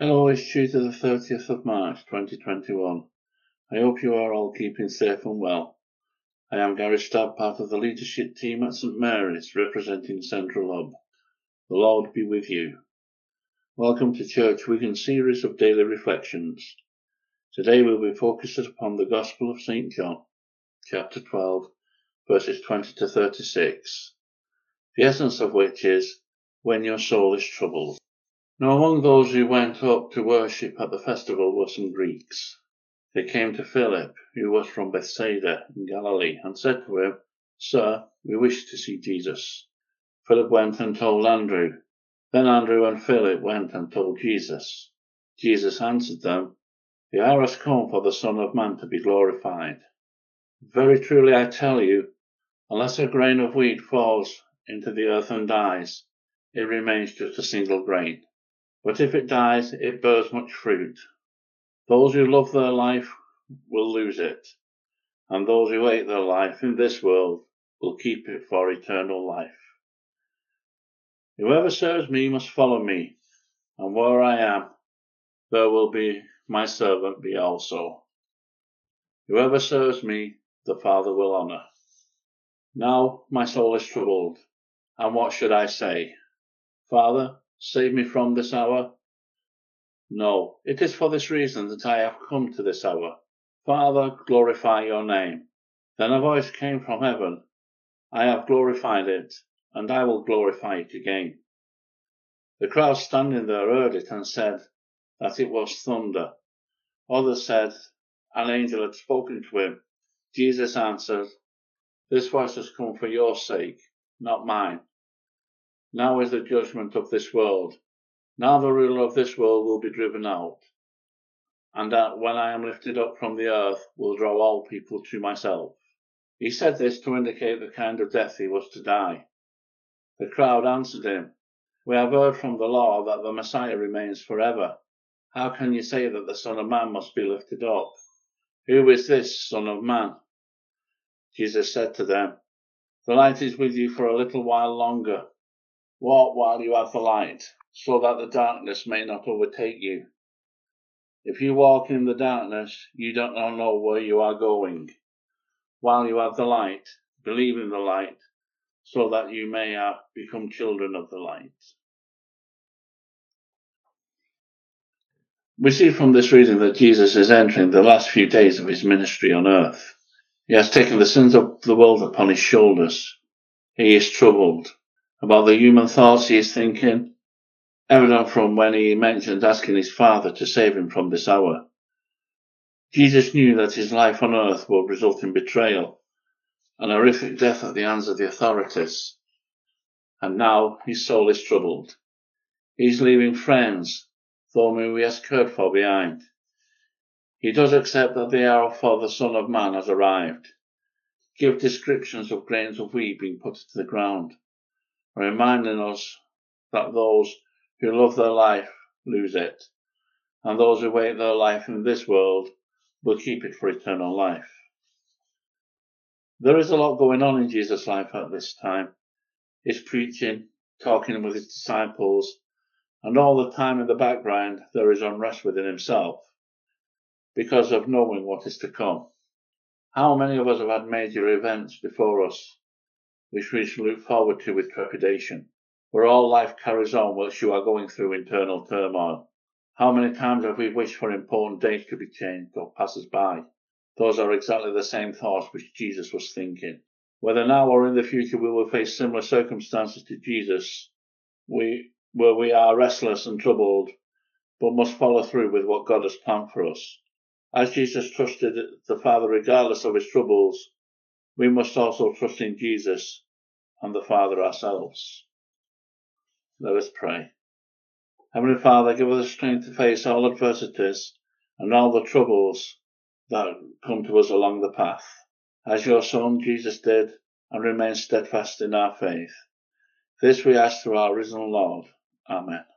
Hello, it's Tuesday the 30th of March 2021. I hope you are all keeping safe and well. I am Garry Stott, part of the leadership team at St Mary's, representing Central Hub. The Lord be with you. Welcome to Church Wigan series of daily reflections. Today we'll be focused upon the Gospel of St John, chapter 12, verses 20 to 36, the essence of which is, when your soul is troubled. Now among those who went up to worship at the festival were some Greeks. They came to Philip, who was from Bethsaida in Galilee, and said to him, Sir, we wish to see Jesus. Philip went and told Andrew. Then Andrew and Philip went and told Jesus. Jesus answered them, The hour has come for the Son of Man to be glorified. Very truly I tell you, unless a grain of wheat falls into the earth and dies, it remains just a single grain. But if it dies, it bears much fruit. Those who love their life will lose it, and those who hate their life in this world will keep it for eternal life. Whoever serves me must follow me, and where I am, there will be my servant be also. Whoever serves me, the Father will honour. Now my soul is troubled, and what should I say? Father, save me from this hour? No, it is for this reason that I have come to this hour. Father, glorify your name. Then a voice came from heaven. I have glorified it, and I will glorify it again. The crowd standing there heard it and said that it was thunder. Others said an angel had spoken to him. Jesus answered, This voice has come for your sake, not mine. Now is the judgment of this world. Now the ruler of this world will be driven out, and that when I am lifted up from the earth will draw all people to myself. He said this to indicate the kind of death he was to die. The crowd answered him, We have heard from the law that the Messiah remains forever. How can you say that the Son of Man must be lifted up? Who is this Son of Man? Jesus said to them, The light is with you for a little while longer. Walk while you have the light, so that the darkness may not overtake you. If you walk in the darkness, you don't know where you are going. While you have the light, believe in the light, so that you may become children of the light. We see from this reading that Jesus is entering the last few days of his ministry on earth. He has taken the sins of the world upon his shoulders. He is troubled about the human thoughts he is thinking, evident from when he mentioned asking his Father to save him from this hour. Jesus knew that his life on earth would result in betrayal, an horrific death at the hands of the authorities. And now his soul is troubled. He's leaving friends, whom he has cared for behind. He does accept that the hour for the Son of Man has arrived. Give descriptions of grains of wheat being put to the ground reminding us that those who love their life lose it, and those who wait their life in this world will keep it for eternal life. There is a lot going on in Jesus' life at this time. He's preaching, talking with his disciples, and all the time in the background there is unrest within himself because of knowing what is to come. How many of us have had major events before us which we should look forward to with trepidation. Where all life carries on whilst you are going through internal turmoil. How many times have we wished for important dates to be changed or pass us by? Those are exactly the same thoughts which Jesus was thinking. Whether now or in the future we will face similar circumstances to Jesus, we, where we are restless and troubled, but must follow through with what God has planned for us. As Jesus trusted the Father regardless of his troubles, we must also trust in Jesus and the Father ourselves. Let us pray. Heavenly Father, give us strength to face all adversities and all the troubles that come to us along the path, as your Son Jesus did, and remain steadfast in our faith. This we ask through our risen Lord. Amen.